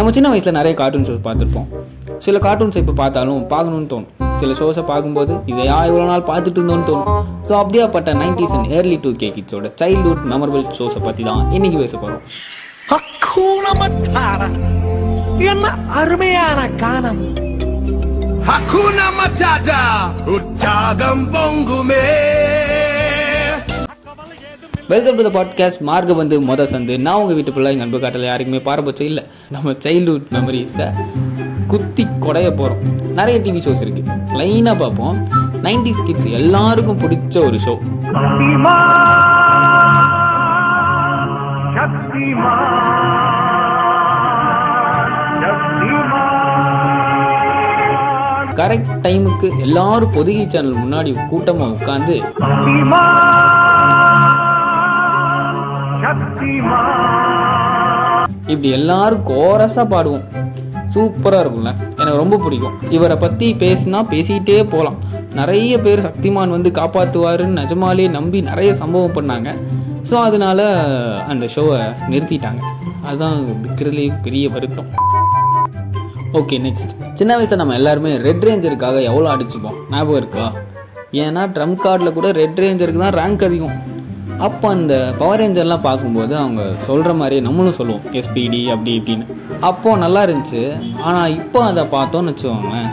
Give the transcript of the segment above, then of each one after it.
நம்ம சின்ன வயசில் நிறைய கார்ட்டூன் ஷோஸ் பார்த்துருப்போம் சில கார்ட்டூன்ஸை இப்போ பார்த்தாலும் பார்க்கணும்னு தோணும் சில ஷோஸை பார்க்கும்போது இதையா இவ்வளோ நாள் பார்த்துட்டு இருந்தோம்னு தோணும் ஸோ அப்படியாப்பட்ட nineties and early two K கிட்ஸோட childhood memorable ஷோஸை பற்றி தான் இன்னைக்கு பேச போகிறோம். என்ன அருமையான கானம் Hakuna Matata, Uttagam Bongume. Welcome to the podcast மார்க்க வந்து மொத சந்து. நான் உங்கள் வீட்டு பிள்ளை எங்கள் அன்பு காட்டில் யாருக்குமே பாரபட்சம் இல்லை. நம்ம சைல்டுஹுட் மெமரிஸை குத்தி கொடைய போகிறோம் நிறைய டிவி ஷோஸ் இருக்குது லைனாக பார்ப்போம். நைன்டிஸ் கிட்ஸ் எல்லாருக்கும் பிடிச்ச ஒரு ஷோ கரெக்ட் டைமுக்கு எல்லாரும் பொதுகை சேனல் முன்னாடி கூட்டமாக உட்காந்து இப்படி எல்லாரும் கோரஸாக பாடுவோம். சூப்பராக இருக்கும்ல. எனக்கு ரொம்ப பிடிக்கும். இவரை பற்றி பேசினா பேசிக்கிட்டே போகலாம் நிறைய பேர் சக்திமான் வந்து காப்பாற்றுவாருன்னு நிஜமாலே நம்பி நிறைய சம்பவம் பண்ணாங்க. ஸோ அதனால அந்த ஷோவை நிறுத்திட்டாங்க. அதுதான் இருக்கிறதுலே பெரிய வருத்தம். ஓகே நெக்ஸ்ட் சின்ன வயசில் நம்ம எல்லாருமே ரெட் ரேஞ்சருக்காக எவ்வளோ அடிச்சுப்போம்? ஞாபகம் இருக்கா? ஏன்னா ட்ரம் கார்டில் கூட ரெட் ரேஞ்சருக்கு தான் ரேங்க் அதிகம். அப்போ அந்த பவர் ரேஞ்சர்லாம் பார்க்கும்போது அவங்க சொல்கிற மாதிரியே நம்மளும் சொல்லுவோம் எஸ்பிடி அப்படி இப்படின்னு. அப்போது நல்லா இருந்துச்சு. ஆனால் இப்போ அதை பார்த்தோன்னு வச்சுக்கோங்களேன்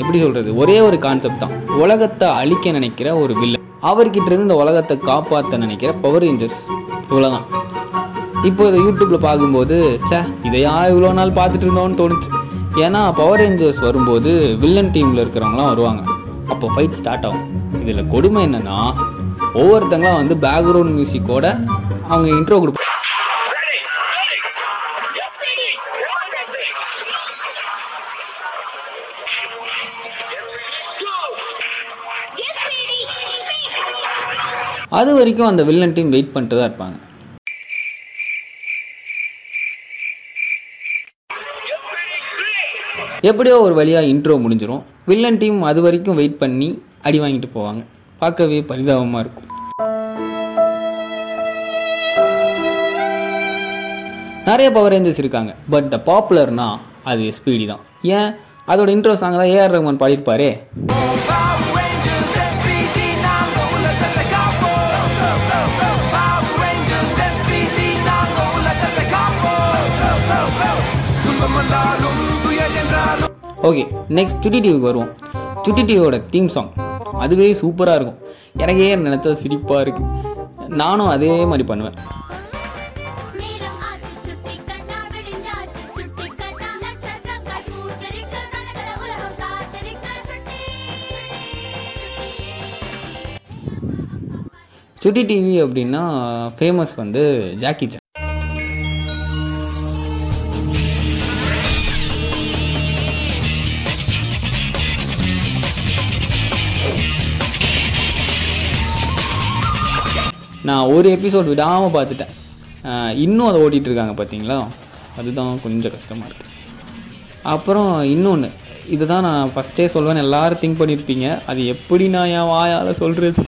எப்படி சொல்கிறது ஒரே ஒரு கான்செப்ட் தான். உலகத்தை அழிக்க நினைக்கிற ஒரு வில்லன் அவர்கிட்ட இருந்து இந்த உலகத்தை காப்பாற்ற நினைக்கிற பவர் ரேஞ்சர்ஸ் இவ்வளோதான் இப்போ இதை யூடியூப்பில் பார்க்கும்போது சே இதையா இவ்வளோ நாள் பார்த்துட்டு இருந்தோம்னு தோணுச்சு. ஏன்னா பவர் ரேஞ்சர்ஸ் வரும்போது வில்லன் டீமில் இருக்கிறவங்களாம் வருவாங்க. அப்போ ஃபைட் ஸ்டார்ட் ஆகும். இதில் கொடுமை என்னென்னா ஒவ்வொருத்தங்களாம் வந்து பேக்ரவுண்ட் மியூசிக்கோட அவங்க இன்ட்ரோ கொடுப்பாங்க அது வரைக்கும் அந்த வில்லன் டீம் வெயிட் பண்ணிட்டு தான் இருப்பாங்க. எப்படியோ ஒரு வழியாக இன்ட்ரோ முடிஞ்சிடும் வில்லன் டீம் அது வரைக்கும் வெயிட் பண்ணி அடி வாங்கிட்டு போவாங்க. பார்க்கவே பரிதாபமாக இருக்கும். நிறைய பவர் ரேஞ்சர்ஸ் இருக்காங்க. பட் த பாப்புலர்னா அது எஸ்பிடி தான். ஏன்? அதோட இன்ட்ரோ சாங் தான் ஏஆர் ரஹ்மான் பாடியிருப்பாரே. ஓகே நெக்ஸ்ட் சுட்டி டிவிக்கு வருவோம். சுட்டி டிவியோட தீம் சாங் அதுவே சூப்பராக இருக்கும். எனக்கே நினச்சா சிரிப்பாக இருக்குது நானும் அதே மாதிரி பண்ணுவேன். சுட்டி டிவி அப்படின்னா ஃபேமஸ் வந்து ஜாக்கி சான் நான் ஒரு எபிசோட் விடாமல் பார்த்துட்டேன். இன்னும் அதை ஓட்டிகிட்டு இருக்காங்க பார்த்தீங்களா? அதுதான் கொஞ்சம் கஷ்டமாக இருக்குது அப்புறம் இன்னொன்று இதுதான் நான் ஃபஸ்ட்டே சொல்வேன் எல்லாரும் திங்க் பண்ணியிருப்பீங்க அது எப்படி நான் என் வாயால் சொல்கிறது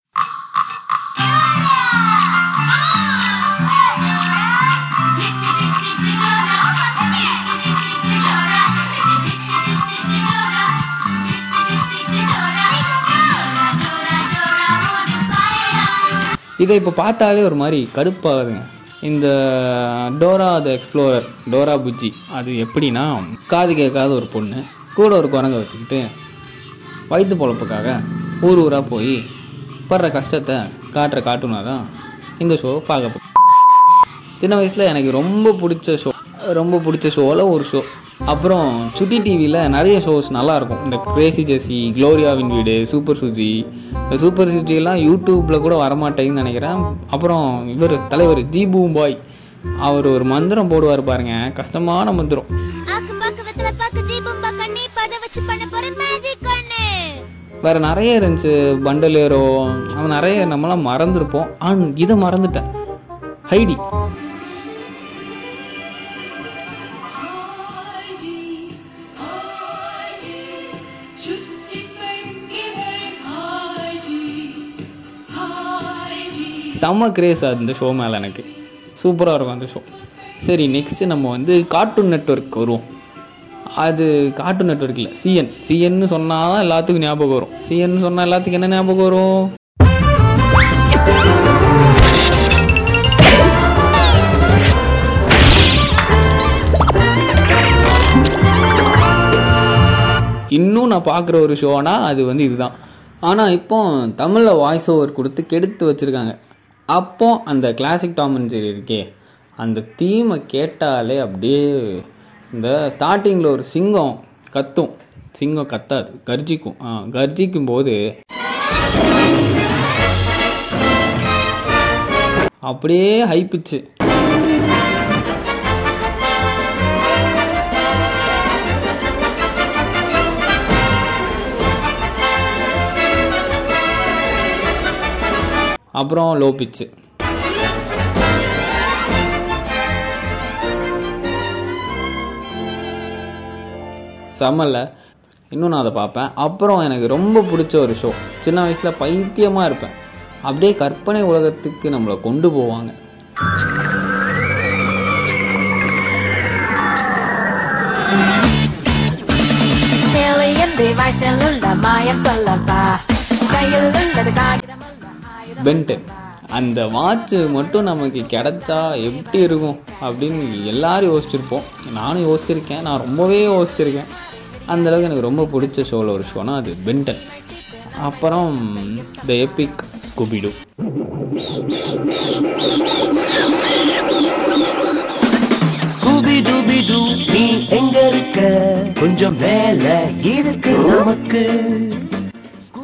இதை இப்போ பார்த்தாலே ஒரு மாதிரி கடுப்பாகுதுங்க. இந்த Dora the Explorer Dora Bujji அது எப்படின்னா காது கேட்காத ஒரு பொண்ணு கூட ஒரு குரங்கை வச்சுக்கிட்டு வயிற்று பொழப்புக்காக ஊர் ஊராக போய் படுற கஷ்டத்தை காட்டுற காட்டுனா தான் இந்த ஷோ பார்க்க சின்ன வயசில் எனக்கு ரொம்ப பிடிச்ச ஷோ ரொம்ப பிடிச்ச ஷோவில் ஒரு ஷோ அப்புறம் சுட்டி டிவியில் நிறைய ஷோஸ் நல்லாயிருக்கும். இந்த கிரேசி ஜெசி க்ளோரியாவின் வீடு சூப்பர் சுஜி இந்த சூப்பர் சுஜிலாம் யூடியூப்பில் கூட வரமாட்டேங்குன்னு நினைக்கிறேன். அப்புறம் இவர் தலைவர் ஜி பூம் பாய் அவர் ஒரு மந்திரம் போடுவார் பாருங்க. கஷ்டமான மந்திரம். வேறு நிறைய இருந்துச்சு. பண்டலேரோ அவன் நிறைய நம்மளாம் மறந்துருப்போம். ஆன் இதை மறந்துட்டேன். ஹைடி செம்ம கிரேஸ் அந்த ஷோ மேலே எனக்கு. சூப்பராக இருக்கும் அந்த ஷோ சரி நெக்ஸ்ட்டு நம்ம வந்து கார்ட்டூன் நெட்வொர்க் வருவோம். அது கார்ட்டூன் நெட்வொர்க் இல்லை சிஎன் சிஎன்னு சொன்னால் தான் எல்லாத்துக்கும் ஞாபகம் வரும். சிஎன்னு சொன்னால் எல்லாத்துக்கும் என்ன ஞாபகம் வரும்? இன்னும் நான் பார்க்குற ஒரு ஷோனா அது வந்து இதுதான். ஆனால் இப்போ தமிழில் வாய்ஸ் ஓவர் கொடுத்து கெடுத்து வச்சுருக்காங்க. அப்போ அந்த கிளாசிக் டாம் அண்ட் ஜெரி இருக்கே. அந்த தீமை கேட்டாலே அப்படியே இந்த ஸ்டார்டிங்கில் ஒரு சிங்கம் கத்தும். சிங்கம் கத்தாது. கர்ஜிக்கும். ஆ கர்ஜிக்கும் போது அப்படியே ஹைப்பிச்சு அப்புறம் லோ பிச்சு செம்மல்ல. இன்னும் நான் அதை பார்ப்பேன். அப்புறம் எனக்கு ரொம்ப பிடிச்ச ஒரு ஷோ சின்ன வயசில் பைத்தியமாக இருப்பேன். அப்படியே கற்பனை உலகத்துக்கு நம்மளை கொண்டு போவாங்க. மாயம் சொல்லப்பா கையில் உள்ளது பென்டென் அந்த வாட்ச்சு மட்டும் நமக்கு கிடைச்சா எப்படி இருக்கும் அப்படின்னு எல்லாரும் யோசிச்சிருப்போம். நானும் யோசிச்சிருக்கேன் நான் ரொம்பவே யோசிச்சிருக்கேன். அந்த அளவுக்கு எனக்கு ரொம்ப பிடிச்ச ஷோவில் ஒரு ஷோனா அது பென்டன் அப்புறம் த எபிக் ஸ்கூபிடு டூ கொஞ்சம் வேலை இருக்கு நமக்கு.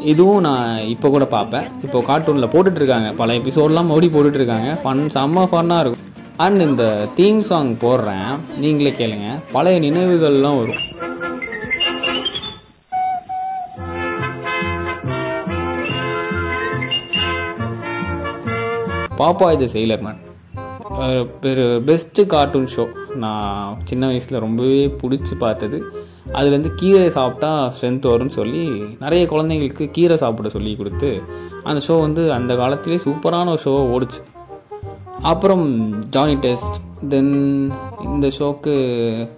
இதுவும் நான் இப்போ கூட பார்ப்பேன். இப்போ கார்ட்டூனில் போட்டுட்ருக்காங்க. பல எபிசோட்லாம் மறுபடியும் போட்டுட்ருக்காங்க. ஃபன் செம்ம ஃபன்னாக இருக்கும். அண்ட் இந்த தீம் சாங் போடுறேன். நீங்களே கேளுங்க. பழைய நினைவுகள்லாம் வரும். பாப்பா இது செயலர் மேன் பெரு பெஸ்ட்டு கார்ட்டூன் ஷோ நான் சின்ன வயசில் ரொம்பவே பிடிச்சி பார்த்தது. அதுலேருந்து கீரை சாப்பிட்டா ஸ்ட்ரென்த் வரும்னு சொல்லி நிறைய குழந்தைங்களுக்கு கீரை சாப்பிட சொல்லி கொடுத்து அந்த ஷோ வந்து அந்த காலத்திலே சூப்பரான ஒரு ஷோவை ஓடுச்சு. அப்புறம் ஜானி டெஸ்ட் தென் இந்த ஷோக்கு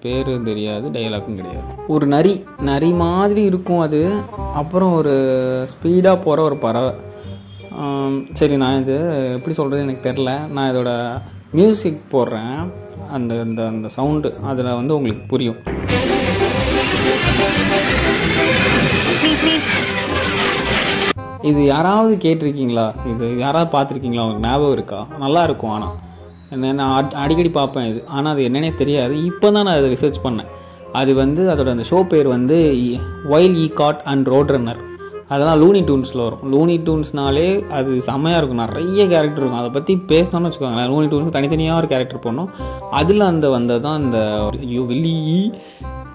பேர் தெரியாது டைலாக்கும் கிடையாது. ஒரு நரி நரி மாதிரி இருக்கும் அது. அப்புறம் ஒரு ஸ்பீடாக போகிற ஒரு பறவை. சரி நான் இது எப்படி சொல்கிறது எனக்கு தெரில. நான் இதோட மியூசிக் போடுறேன். அந்த அந்த அந்த சவுண்டு அதில் வந்து உங்களுக்கு புரியும். இது யாராவது கேட்டிருக்கீங்களா? இது யாராவது பார்த்துருக்கீங்களா? உங்களுக்கு ஞாபகம் இருக்கா? நல்லா இருக்கும் ஆனால் என்ன நான் அட்- அடிக்கடி பார்ப்பேன் இது. ஆனால் அது என்னன்னே தெரியாது. இப்போ தான் நான் அதை ரிசர்ச் பண்ணேன். அது வந்து அதோட அந்த ஷோ பேர் வந்து Wile E Coyote and Road Runner அதெல்லாம் லூனி டூன்ஸில் வரும். லூனி டூன்ஸ்னாலே அது செம்மையாக இருக்கும். நிறைய கேரக்டர் இருக்கும். அதை பற்றி பேசணும்னு வச்சுக்கோங்களேன். லூனி டூன்ஸ் தனித்தனியாக ஒரு கேரக்டர் போடணும். அதில் அந்த வந்தது தான் இந்த ஐயோ வில்லி.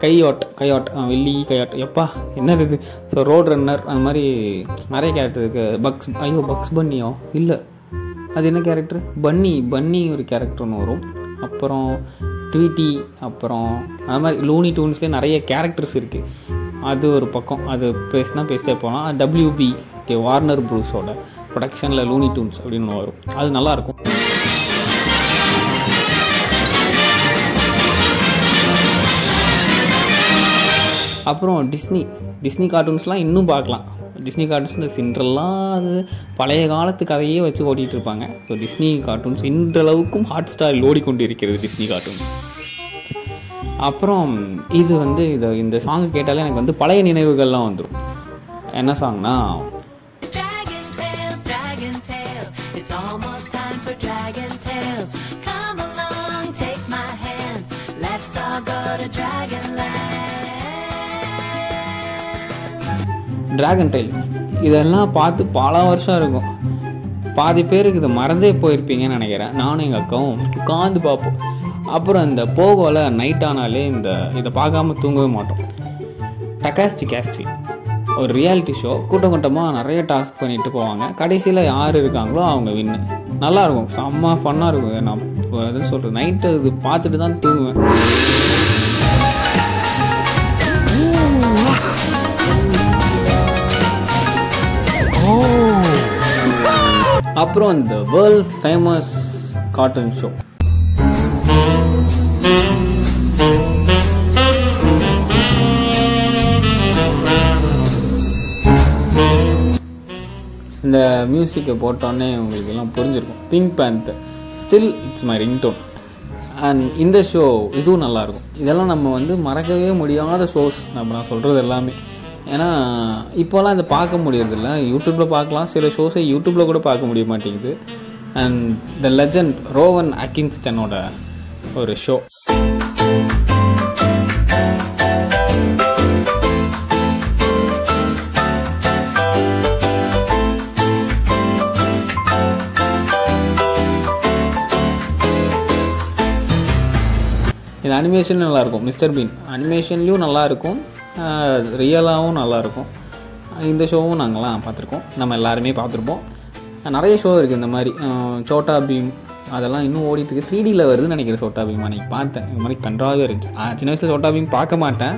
கையாட் கையாட் வெள்ளி கையாட் எப்பா என்னது இது? ஸோ ரோட் ரன்னர் அந்த மாதிரி நிறைய கேரக்டர் இருக்குது பக்ஸ் ஐயோ பக்ஸ் பன்னியோ இல்லை. அது என்ன கேரக்டர் பன்னி பன்னி ஒரு கேரக்டர் ஒன்று வரும். அப்புறம் ட்வீட்டி அப்புறம் அது மாதிரி லூனி டூன்ஸ்லேயே நிறைய கேரக்டர்ஸ் இருக்குது அது ஒரு பக்கம். அது பேசினா பேசிட்டே போகலாம். டபிள்யூபி ஓகே வார்னர் ப்ரூஸோட ப்ரொடக்ஷனில் லூனி டூன்ஸ் அப்படின்னு வரும். அது நல்லாயிருக்கும் அப்புறம் டிஸ்னி டிஸ்னி கார்ட்டூன்ஸ்லாம் இன்னும் பார்க்கலாம். டிஸ்னி கார்ட்டூன்ஸ் இந்த சிண்ட்ரெல்லாம் அது பழைய காலத்து கதையே வச்சு ஓட்டிகிட்டு இருப்பாங்க. ஸோ டிஸ்னி கார்ட்டூன்ஸ் இன்றளவுக்கும் ஹாட் ஸ்டாரில் ஓடிக்கொண்டு இருக்கிறது டிஸ்னி கார்ட்டூன். அப்புறம் இது வந்து இது இந்த சாங்கை கேட்டாலே எனக்கு வந்து பழைய நினைவுகள்லாம் வந்துடும் என்ன சாங்னா Dragon Tales, டிராகன் டைல்ஸ் இதெல்லாம் பார்த்து பல வருஷம் இருக்கும். பாதி பேருக்கு இதை மறந்தே போயிருப்பீங்கன்னு நினைக்கிறேன். நானும் எங்கள் அக்காவும் உட்காந்து பார்ப்போம். அப்புறம் இந்த போகோல நைட் ஆனாலே இந்த இதை பார்க்காம தூங்கவே மாட்டோம். டக்காஸ்டி கேஸ்டி ஒரு ரியாலிட்டி ஷோ கூட்டம் கூட்டமாக நிறைய டாஸ்க் பண்ணிட்டு போவாங்க. கடைசியில் யார் இருக்காங்களோ அவங்க வின்னு நல்லாயிருக்கும் செம்ம ஃபன்னாக இருக்கும். நான் எதுவும் சொல்கிறேன் நைட்டு இது பார்த்துட்டு தான் தூங்குவேன். அப்புறம் அந்த வேர்ல்ட் ஃபேமஸ் கார்ட்டூன் ஷோ இந்த மியூசிக்கை போட்டோன்னே உங்களுக்கு எல்லாம் புரிஞ்சிருக்கும். Pink Panther still it's my ringtone and இந்த ஷோ இதுவும் நல்லாயிருக்கும் இதெல்லாம் நம்ம வந்து மறக்கவே முடியாத ஷோஸ் நம்ம நான் சொல்கிறது எல்லாமே. ஏன்னா இப்போலாம் இதை பார்க்க முடியறதில்ல. யூடியூப்பில் பார்க்கலாம். சில ஷோஸை யூடியூப்பில் கூட பார்க்க முடிய மாட்டேங்குது. அண்ட் த லெஜண்ட் ரோவன் அக்கின்ஸ்டனோட ஒரு ஷோ இது அனிமேஷன் நல்லாயிருக்கும். மிஸ்டர் பீன் அனிமேஷன்லேயும் நல்லாயிருக்கும். ரியலாகவும் நல்லாயிருக்கும். இந்த ஷோவும் நாங்கள்லாம் பார்த்துருக்கோம். நம்ம எல்லாருமே பார்த்துருப்போம். நிறைய ஷோ இருக்குது இந்த மாதிரி. சோட்டா பீம் அதெல்லாம் இன்னும் ஓடிட்டுருக்கு த்ரீ டியில் வருதுன்னு நினைக்கிறேன் சோட்டா பீம் அன்றைக்கி பார்த்தேன். இது மாதிரி கன்றாகவே இருந்துச்சு. சின்ன வயசில் சோட்டா பீம் பார்க்க மாட்டேன்.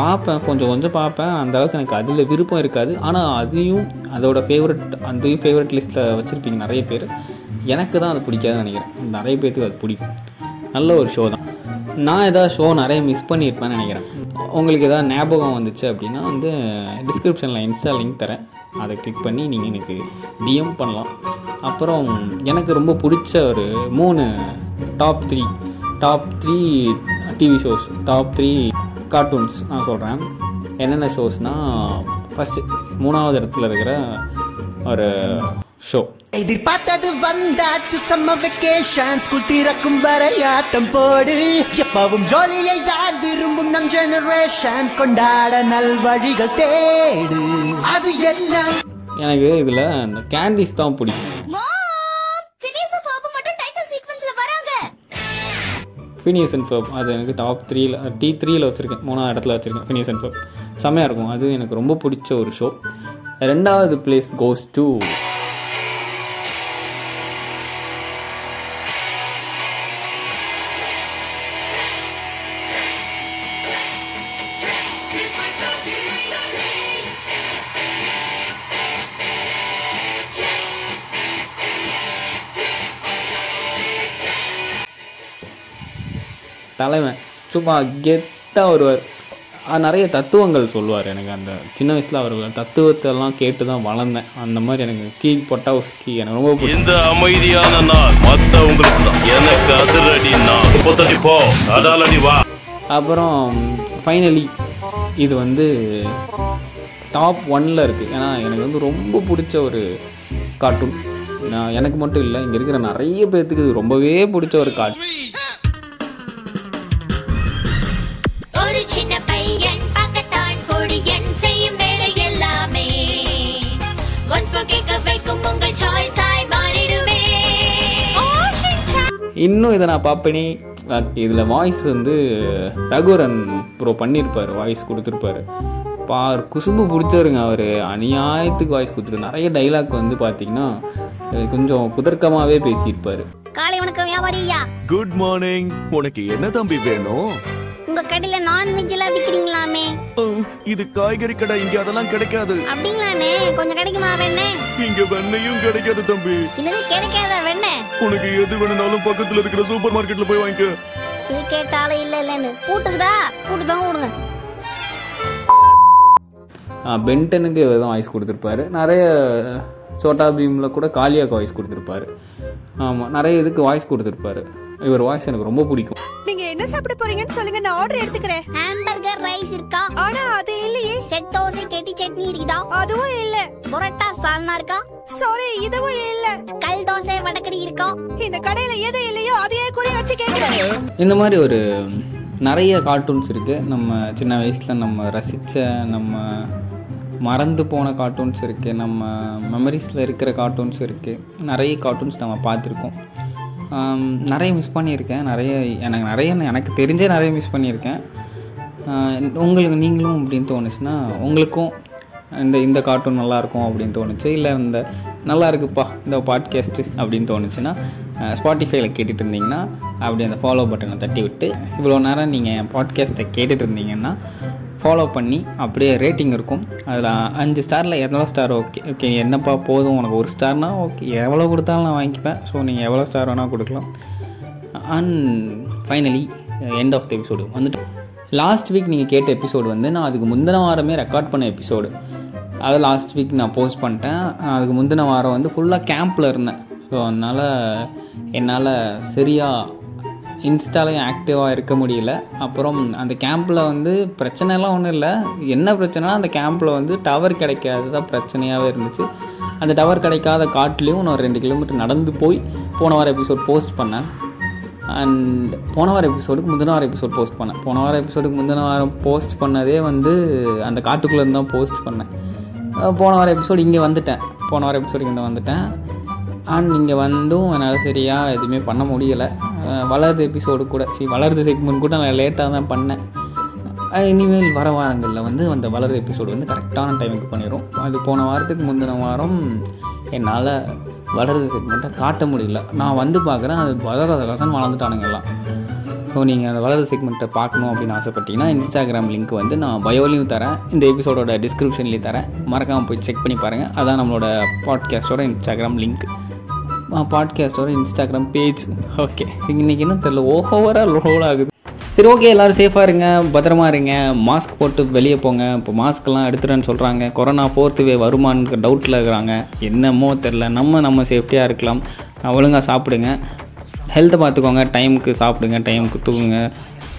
பார்ப்பேன். கொஞ்சம் கொஞ்சம் பார்ப்பேன். அந்த அளவுக்கு எனக்கு அதில் விருப்பம் இருக்காது. ஆனால் அதையும் அதோட ஃபேவரட் அந்த ஃபேவரட் லிஸ்ட்டில் வச்சுருப்பீங்க நிறைய பேர். எனக்கு தான் அது பிடிக்காதுன்னு நினைக்கிறேன். நிறைய பேர்த்துக்கு அது பிடிக்கும். நல்ல ஒரு ஷோ தான். நான் ஏதாவது ஷோ நிறைய மிஸ் பண்ணியிருப்பேன்னு நினைக்கிறேன். உங்களுக்கு ஏதாவது ஞாபகம் வந்துச்சு அப்படின்னா வந்து டிஸ்கிரிப்ஷனில் இன்ஸ்டா லிங்க் தரேன். அதை கிளிக் பண்ணி நீங்கள் எனக்கு டிஎம் பண்ணலாம். அப்புறம் எனக்கு ரொம்ப பிடிச்ச ஒரு மூணு top three top three TV shows top three cartoons நான் சொல்கிறேன் என்னென்ன ஷோஸ்னால் ஃபஸ்ட்டு மூணாவது இடத்துல இருக்கிற ஒரு ஷோ எதிர்பார்த்தது வந்தாச்சு சம்ம வெக்கேஷன் ஸ்கூல் திறக்கும் வரை ஆட்டம் போடு. எப்பவும் ஜோலியை தான் விரும்பும் நம் ஜெனரேஷன் கொண்டாட நல்வழிகள் தேடு. அது என்ன? எனக்கு இதில் அந்த கேண்டீஸ் தான் பிடிக்கும். ஃபினியஸ் அண்ட் ஃபர்ப் அது எனக்கு டாப் த்ரீல டி த்ரீல வச்சுருக்கேன். மூணாவது இடத்துல வச்சுருக்கேன் ஃபினியஸ் அண்ட் ஃபர்ப் செம்மையாக இருக்கும். அது எனக்கு ரொம்ப பிடிச்ச ஒரு ஷோ ரெண்டாவது பிளேஸ் கோஸ் டு தலைவன். சும்மா கெத்தாக வருவார். நிறைய தத்துவங்கள் சொல்லுவார் எனக்கு அந்த சின்ன வயசில் அவர் தத்துவத்தை எல்லாம் கேட்டு தான் வளர்ந்தேன். அந்த மாதிரி எனக்கு கீ. பொட்டாவுஸ்கி எனக்கு ரொம்ப இந்த அமைதியான நாள் மத்தவங்களுக்கு தான். எனக்கு அதிரடி முப்பத்தடி போ அதாலடி வா. அப்புறம் ஃபைனலி இது வந்து டாப் ஒன்ல இருக்குது ஏன்னா எனக்கு வந்து ரொம்ப பிடிச்ச ஒரு கார்ட்டூன் நான் எனக்கு மட்டும் இல்லை இங்கே இருக்கிற நிறைய பேர்த்துக்கு இது ரொம்பவே பிடிச்ச ஒரு கார்ட்டூன் இன்னும் இதை நான் பார்ப்பேனே. இதில் வாய்ஸ் வந்து ரகுவரன் ப்ரோ பண்ணியிருப்பார் வாய்ஸ் கொடுத்துருப்பாரு. பார் குசும்பு பிடிச்சவருங்க அவர். அநியாயத்துக்கு வாய்ஸ் கொடுத்துரு நிறைய டைலாக் வந்து பார்த்தீங்கன்னா கொஞ்சம் குதர்க்கமாகவே பேசியிருப்பார். காலை வணக்கம் வியாபாரியா குட் மார்னிங் உனக்கு என்ன தம்பி வேணும்? கடையில நான்வெஜ் எல்லாம் விக்கிறீங்களாமே? இது காய்கறி கடை இங்க அதெல்லாம் கிடைக்காது. அப்படிங்களாண்ணே கொஞ்சம் கிடைக்குமா வெண்ணே? இங்க வெண்ணையும் கிடைக்காது தம்பி. என்னது கிடைக்காத வெண்ணே? உனக்கு எது வேணும்னாலும் பக்கத்துல இருக்கிற சூப்பர் மார்க்கெட்ல போய் வாங்கிக்க. இது கேட்டாலும் இல்ல இல்லன்னு. பூட்டுக்குதா? பூட்டு தான் விடுங்க பென்டனுக்கு இவர் தான் வாய்ஸ் கொடுத்துருப்பாரு. நிறைய சோட்டா பீமில் கூட காளியாக்கு வாய்ஸ் கொடுத்துருப்பாரு. ஆமாம் நிறைய இதுக்கு வாய்ஸ் கொடுத்துருப்பாரு. இவர் வாய்ஸ் எனக்கு ரொம்ப பிடிக்கும். என்ன சாப்பிட போறீங்கன்னு சொல்லுங்க நான் ஆர்டர் எடுத்துக்கிறேன். ஹாம்பர்கர் ரைஸ் இருக்கா? ஆனா அது இல்லையே. செட் தோசை கெட்டி சட்னி இருக்குதா? அதுவும் இல்ல. புரோட்டா சால்னா இருக்கா? சாரி இதுவும் இல்ல. கல் தோசை வடக்கறி இருக்கா? இந்த கடையில எது இல்லையோ அதையே குறி வச்சு கேக்குறேன் இந்த மாதிரி ஒரு நிறைய கார்ட்டூன்ஸ் இருக்குது நம்ம சின்ன வயசில் நம்ம ரசித்த நம்ம மறந்து போன கார்ட்டூன்ஸ் இருக்குது நம்ம மெமரிஸில் இருக்கிற கார்ட்டூன்ஸ் இருக்குது நிறைய கார்ட்டூன்ஸ் நம்ம பார்த்துருக்கோம். நிறைய மிஸ் பண்ணியிருக்கேன். நிறைய எனக்கு நிறைய எனக்கு தெரிஞ்சே நிறைய மிஸ் பண்ணியிருக்கேன். உங்களுக்கு நீங்களும் அப்படின்னு தோணுச்சுன்னா உங்களுக்கும் இந்த இந்த கார்ட்டூன் நல்லாயிருக்கும் அப்படின்னு தோணுச்சு. இல்லை இந்த நல்லா இருக்குப்பா இந்த பாட்காஸ்ட்டு அப்படின்னு தோணுச்சுன்னா ஸ்பாட்டிஃபைல கேட்டுட்டு இருந்தீங்கன்னா அப்படி அந்த ஃபாலோ பட்டனை தட்டி விட்டு இவ்வளோ நேரம் நீங்கள் பாட்காஸ்ட்டை கேட்டுட்டு இருந்தீங்கன்னா ஃபாலோ பண்ணி அப்படியே ரேட்டிங் இருக்கும். அதில் அஞ்சு ஸ்டாரில் எவ்வளோ ஸ்டார் ஓகே ஓகே என்னப்பா போதும்? உனக்கு ஒரு ஸ்டார்னா ஓகே எவ்வளோ கொடுத்தாலும் நான் வாங்கிப்பேன். ஸோ நீங்கள் எவ்வளோ ஸ்டார் வேணால் கொடுக்கலாம். And finally end of the episode வந்துட்டு லாஸ்ட் வீக் நீங்கள் கேட்ட எபிசோடு வந்து நான் அதுக்கு முந்தின வாரமே ரெக்கார்ட் பண்ண எபிசோடு அதை லாஸ்ட் வீக் நான் போஸ்ட் பண்ணிட்டேன். அதுக்கு முந்தின வாரம் வந்து ஃபுல்லாக கேம்பில் இருந்தேன். ஸோ அதனால் என்னால் சரியாக இன்ஸ்டாலையும் ஆக்டிவாக இருக்க முடியல. அப்புறம் அந்த கேம்பில் வந்து பிரச்சனைலாம் ஒன்றும் இல்லை. என்ன பிரச்சனைனா அந்த கேம்பில் வந்து டவர் கிடைக்காது தான் பிரச்சனையாகவே இருந்துச்சு. அந்த டவர் கிடைக்காத காட்டுலேயும் நான் ரெண்டு கிலோமீட்டர் நடந்து போய் போன வாரம் எபிசோட் போஸ்ட் பண்ணேன். அண்ட் போன வாரம் எபிசோடுக்கு முந்தின வாரம் எபிசோட் போஸ்ட் பண்ணேன். போன வாரம் எபிசோடுக்கு முந்தின வாரம் போஸ்ட் பண்ணதே வந்து அந்த காட்டுக்குள்ளேருந்து தான் போஸ்ட் பண்ணேன். போன வாரம் எபிசோடு இங்கே வந்துட்டேன். போன வாரம் எபிசோடு இங்கே வந்துட்டேன். அண்ட் நீங்கள் வந்தும் என்னால் சரியாக எதுவுமே பண்ண முடியலை. வளருது எபிசோடு கூட. சரி வளருது செக்மெண்ட் கூட நான் லேட்டாக தான் பண்ணேன். இனிமேல் வர வாரங்களில் வந்து அந்த வளருது எபிசோடு வந்து கரெக்டான டைமுக்கு பண்ணிடும் அது போன வாரத்துக்கு முந்தின வாரம் என்னால் வளருது செக்மெண்ட்டை காட்ட முடியல. நான் வந்து பார்க்குறேன் அது வளர வளர்ந்துட்டானுங்கெல்லாம் ஸோ நீங்கள் அந்த வளருது செக்மெண்ட்டை பார்க்கணும் அப்படின்னு ஆசைப்பட்டீங்கன்னா இன்ஸ்டாகிராம் லிங்க் வந்து நான் பயோலையும் தரேன். இந்த எபிசோடோட டிஸ்கிரிப்ஷன்லேயும் தரேன். மறக்காமல் போய் செக் பண்ணி பாருங்கள் அதான் நம்மளோட பாட்காஸ்ட்டோட இன்ஸ்டாகிராம் லிங்க் பாட்காஸ்டோட இன்ஸ்டாகிராம் பேஜ் ஓகே இன்னைக்கு என்ன தெரில ஓவராக ரோல் ஆகுது. சரி ஓகே எல்லோரும் சேஃபாக இருங்க பத்திரமா இருங்க. மாஸ்க் போட்டு வெளியே போங்க. இப்போ மாஸ்க்லாம் எடுத்துறேன்னு சொல்கிறாங்க கொரோனா ஃபோர்த்து வே வருமானு டவுட்டில் இருக்கிறாங்க. என்னமோ தெரில நம்ம நம்ம சேஃப்டியாக இருக்கலாம். ஒழுங்காக சாப்பிடுங்க. ஹெல்த்தை பார்த்துக்கோங்க டைமுக்கு சாப்பிடுங்க. டைமுக்கு தூங்குங்க.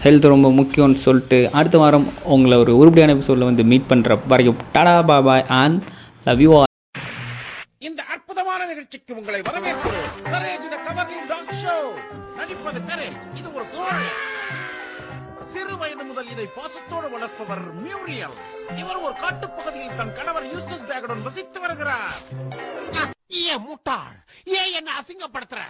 ஹெல்த் ரொம்ப முக்கியம்னு சொல்லிட்டு அடுத்த வாரம் உங்களை ஒரு உருப்படியான எபிசோடில் வந்து மீட் பண்ணுற வரைக்கும். Tata bye bye and love you R நிகழ்ச்சிக்கு உங்களை வரவேற்கிறேன் Courage the Cowardly Dog show நடிப்பது கரேஜ் இது ஒரு கோரை சிறு வயது முதல் இதை பாசத்தோடு வளர்ப்பவர் மியூரியல். இவர் ஒரு காட்டுப் பகுதியில் தன் கணவர் யூஸ்டஸ் பேகருடன் வசித்து வருகிறார். ஏன் முட்டாள்? ஏன் என்ன அசிங்கப்படுத்துற?